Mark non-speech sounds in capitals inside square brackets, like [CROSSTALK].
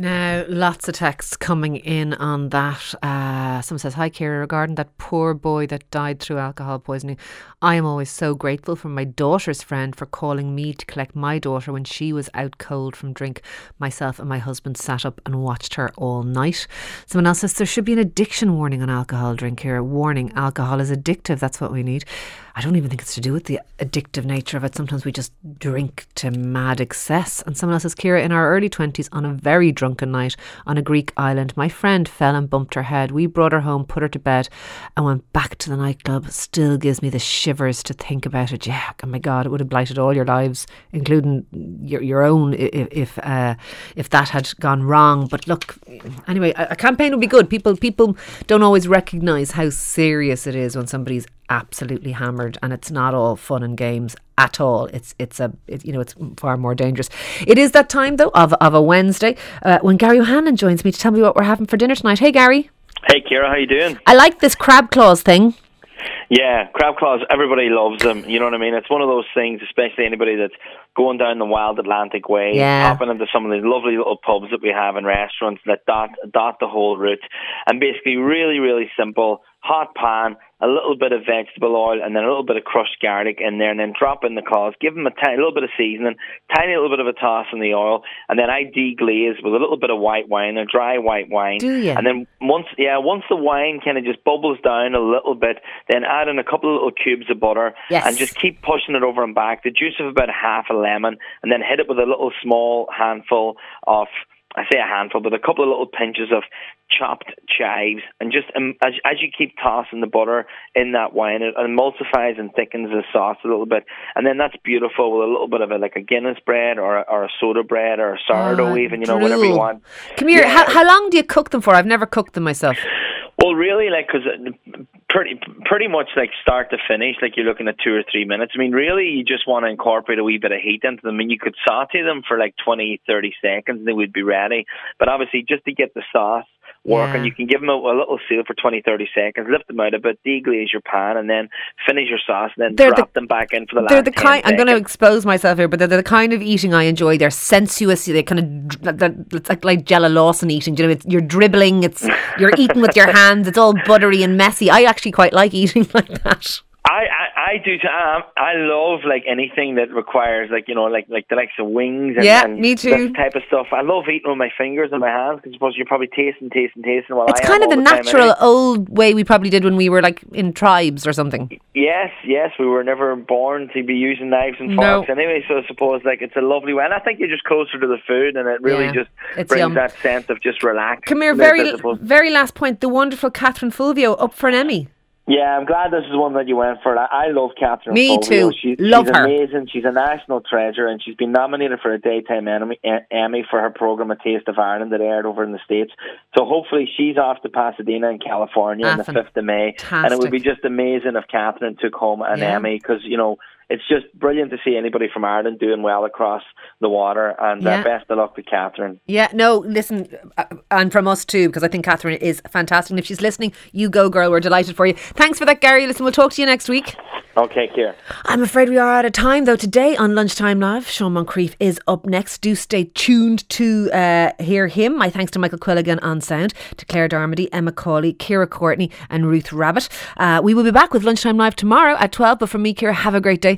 No, Lots of texts coming in on that. Uh, someone says, Hi, Ciara, regarding that poor boy that died through alcohol poisoning. I am always so grateful for my daughter's friend for calling me to collect my daughter when she was out cold from drink. Myself and my husband sat up and watched her all night. Someone else says, There should be an addiction warning on alcohol drink here. Warning, alcohol is addictive. That's what we need. I don't even think it's to do with the addictive nature of it. Sometimes we just drink to mad excess. And someone else says, Ciara, in our early 20s, on a very drunken night on a Greek island, my friend fell and bumped her head. We brought her home, put her to bed, and went back to the nightclub. Still gives me the shivers to think about it. Yeah, oh my God, it would have blighted all your lives, including your, your own, if if, uh, if that had gone wrong. But look, anyway, a, a campaign would be good. People, people don't always recognise how serious it is when somebody's absolutely hammered and it's not all fun and games at all it's it's a it, you know it's far more dangerous it is that time though of, of a wednesday uh, when gary o'hanlon joins me to tell me what we're having for dinner tonight hey gary Hey, Ciara how you doing? i like this crab claws thing Yeah, crab claws. Everybody loves them. You know what I mean? It's one of those things, especially anybody that's going down the wild Atlantic way, Yeah. popping into some of these lovely little pubs that we have and restaurants that dot dot the whole route, and basically really, really simple. Hot pan, a little bit of vegetable oil, and then a little bit of crushed garlic in there, and then drop in the claws. Give them a tiny little bit of seasoning, tiny little bit of a toss in the oil, and then I deglaze with a little bit of white wine, a dry white wine. Do ya? And then once, yeah, once the wine kind of just bubbles down a little bit, then add in a couple of little cubes of butter, Yes. and just keep pushing it over and back. The juice of about half a lemon, and then hit it with a little small handful of. I say a handful, but a couple of little pinches of chopped chives, and just um, as as you keep tossing the butter in that wine, it emulsifies and thickens the sauce a little bit, and then that's beautiful with a little bit of a like a Guinness bread or a, or a soda bread or a sourdough, Oh, even you know whatever you want. come here. Yeah. how, how long do you cook them for? I've never cooked them myself really, like, because uh, pretty, pretty much like start to finish, like you're looking at two or three minutes. I mean, really, you just want to incorporate a wee bit of heat into them. Mean, you could saute them for like 20, 30 seconds and they would be ready. But obviously, just to get the sauce working, Yeah. you can give them a, a little seal for 20, 30 seconds, lift them out a bit, deglaze your pan, and then finish your sauce, and then They're the- drop them back in for the last they're the 10 kind i'm going to expose myself here but they're the kind of eating i enjoy. They're sensuous they kind of it's like like Nigella Lawson eating do you know it's, you're dribbling it's you're eating with your [LAUGHS] hands it's all buttery and messy. I actually quite like eating [LAUGHS] like that. I, I, I do. Too. Um, I love like anything that requires like you know like like the likes of wings. And, Yeah, and me too. This type of stuff. I love eating with my fingers and my hands because suppose you're probably tasting, tasting, tasting. While it's I kind of all the natural old way we probably did when we were like in tribes or something Yes, yes, we were never born to be using knives and forks No. anyway. So I suppose like it's a lovely way, and I think you're just closer to the food, and it really Yeah, just brings yum. that sense of just relax. come here very very last point the wonderful Catherine Fulvio up for an Emmy Yeah, I'm glad this is one that you went for. I, I love Catherine. Me Fulvio. too. She, Love she's her. amazing. She's a national treasure, and she's been nominated for a daytime Emmy, Emmy for her program, A Taste of Ireland, that aired over in the states. So hopefully, she's off to Pasadena in California on the fifth of May, and it would be just amazing if Catherine took home an Yeah. Emmy because you know. It's just brilliant to see anybody from Ireland doing well across the water, and Yeah. uh, best of luck to Catherine. Yeah, no, listen, uh, and from us too, because I think Catherine is fantastic. And if she's listening, you go, girl. We're delighted for you. Thanks for that, Gary. Listen, we'll talk to you next week. Okay, Kier. I'm afraid we are out of time, though. Today on Lunchtime Live, Sean Moncrieff is up next. Do stay tuned to uh, hear him. My thanks to Michael Quilligan on sound, to Claire Darmody, Emma Cawley, Kira Courtney, and Ruth Rabbit. Uh, we will be back with Lunchtime Live tomorrow at 12. But from me, Ciara, have a great day.